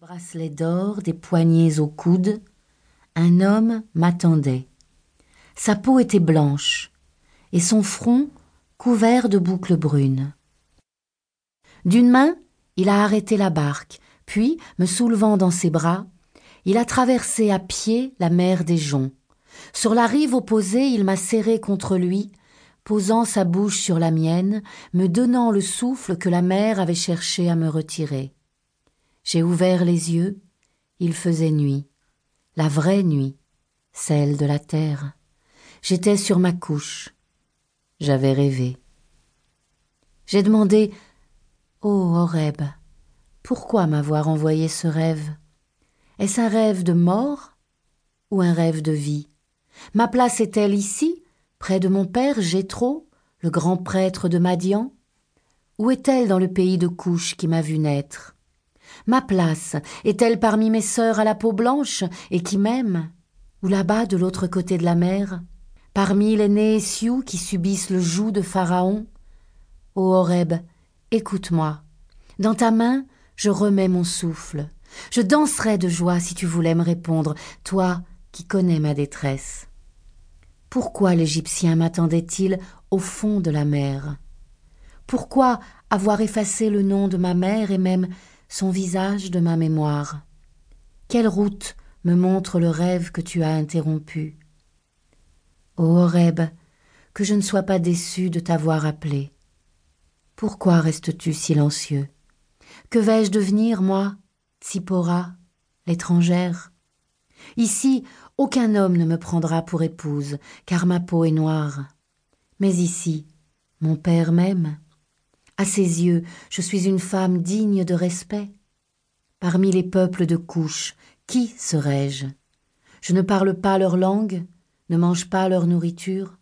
bracelets d'or, des poignets au coude, un homme m'attendait. Sa peau était blanche et son front couvert de boucles brunes. D'une main, il a arrêté la barque, puis, me soulevant dans ses bras, il a traversé à pied la mer des joncs. Sur la rive opposée, il m'a serré contre lui, posant sa bouche sur la mienne, me donnant le souffle que la mer avait cherché à me retirer. J'ai ouvert les yeux, il faisait nuit, la vraie nuit, celle de la terre. J'étais sur ma couche, j'avais rêvé. J'ai demandé Oh Horeb, pourquoi m'avoir envoyé ce rêve? Est-ce un rêve de mort ou un rêve de vie? Ma place est-elle ici, près de mon père Jétro, le grand prêtre de Madian? Ou est-elle dans le pays de Couche qui m'a vu naître? Ma place est-elle parmi mes sœurs à la peau blanche et qui m'aiment Ou là-bas de l'autre côté de la mer? Parmi les Néhésious qui subissent le joug de Pharaon Ô Horeb, écoute-moi. Dans ta main, je remets mon souffle. Je danserais de joie si tu voulais me répondre, toi qui connais ma détresse. Pourquoi l'Égyptien m'attendait-il au fond de la mer? Pourquoi avoir effacé le nom de ma mère et même son visage de ma mémoire. Quelle route me montre le rêve que tu as interrompu? Ô Horeb, que je ne sois pas déçu de t'avoir appelé. Pourquoi restes-tu silencieux? Que vais-je devenir, moi, Tsipora, l'étrangère? Ici, aucun homme ne me prendra pour épouse, car ma peau est noire. Mais ici, mon père m'aime. À ses yeux, je suis une femme digne de respect. Parmi les peuples de couche, qui serais-je? Je ne parle pas leur langue, ne mange pas leur nourriture.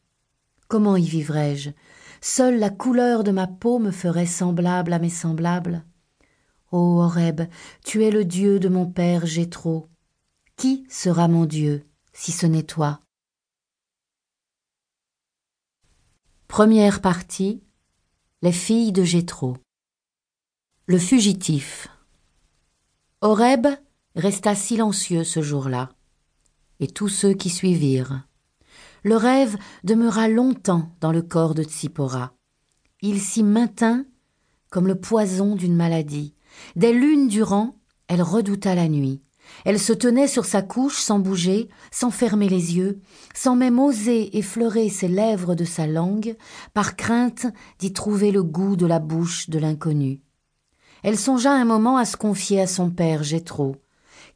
Comment y vivrais-je? Seule la couleur de ma peau me ferait semblable à mes semblables. Ô Horeb, tu es le Dieu de mon père Jétro. Qui sera mon Dieu si ce n'est toi? Première partie les filles de Jétro. Le fugitif. Horeb resta silencieux ce jour-là, et tous ceux qui suivirent. Le rêve demeura longtemps dans le corps de Tsipora. Il s'y maintint comme le poison d'une maladie. Des lunes durant, elle redouta la nuit. Elle se tenait sur sa couche sans bouger, sans fermer les yeux, sans même oser effleurer ses lèvres de sa langue, par crainte d'y trouver le goût de la bouche de l'inconnu. Elle songea un moment à se confier à son père Jétro.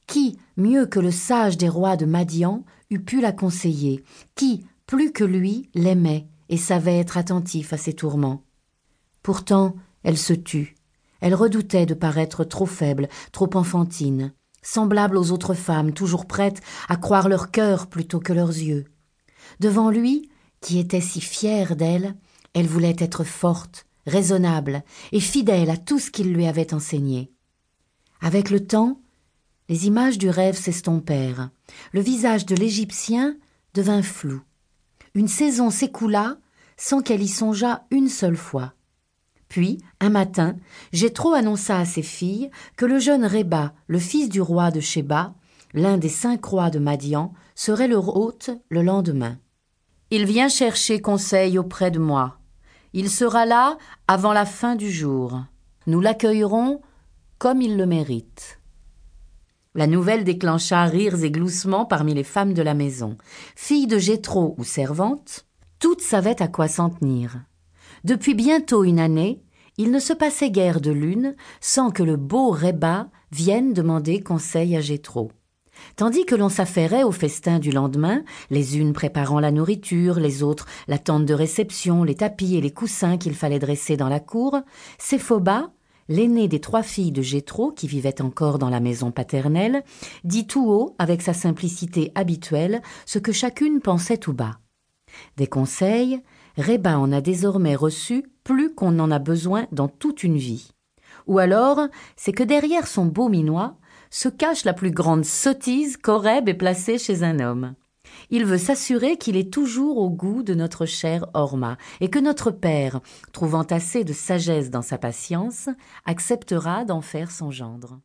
Qui, mieux que le sage des rois de Madian, eût pu la conseiller Qui, plus que lui, l'aimait et savait être attentif à ses tourments Pourtant, elle se tut. Elle redoutait de paraître trop faible, trop enfantine semblable aux autres femmes, toujours prêtes à croire leur cœur plutôt que leurs yeux. Devant lui, qui était si fier d'elle, elle voulait être forte, raisonnable et fidèle à tout ce qu'il lui avait enseigné. Avec le temps, les images du rêve s'estompèrent. Le visage de l'Égyptien devint flou. Une saison s'écoula sans qu'elle y songeât une seule fois. Puis, un matin, Jétro annonça à ses filles que le jeune Réba, le fils du roi de Sheba, l'un des cinq rois de Madian, serait leur hôte le lendemain. Il vient chercher conseil auprès de moi. Il sera là avant la fin du jour. Nous l'accueillerons comme il le mérite. La nouvelle déclencha rires et gloussements parmi les femmes de la maison. Filles de Jétro ou servantes, toutes savaient à quoi s'en tenir. Depuis bientôt une année, il ne se passait guère de lune sans que le beau Réba vienne demander conseil à Jétro. Tandis que l'on s'affairait au festin du lendemain, les unes préparant la nourriture, les autres la tente de réception, les tapis et les coussins qu'il fallait dresser dans la cour, Séphoba, l'aînée des trois filles de Jétro qui vivait encore dans la maison paternelle, dit tout haut, avec sa simplicité habituelle, ce que chacune pensait tout bas. Des conseils, Réba en a désormais reçu plus qu'on en a besoin dans toute une vie. Ou alors, c'est que derrière son beau minois se cache la plus grande sottise qu'Oreb ait placée chez un homme. Il veut s'assurer qu'il est toujours au goût de notre chère Orma, et que notre père, trouvant assez de sagesse dans sa patience, acceptera d'en faire son gendre.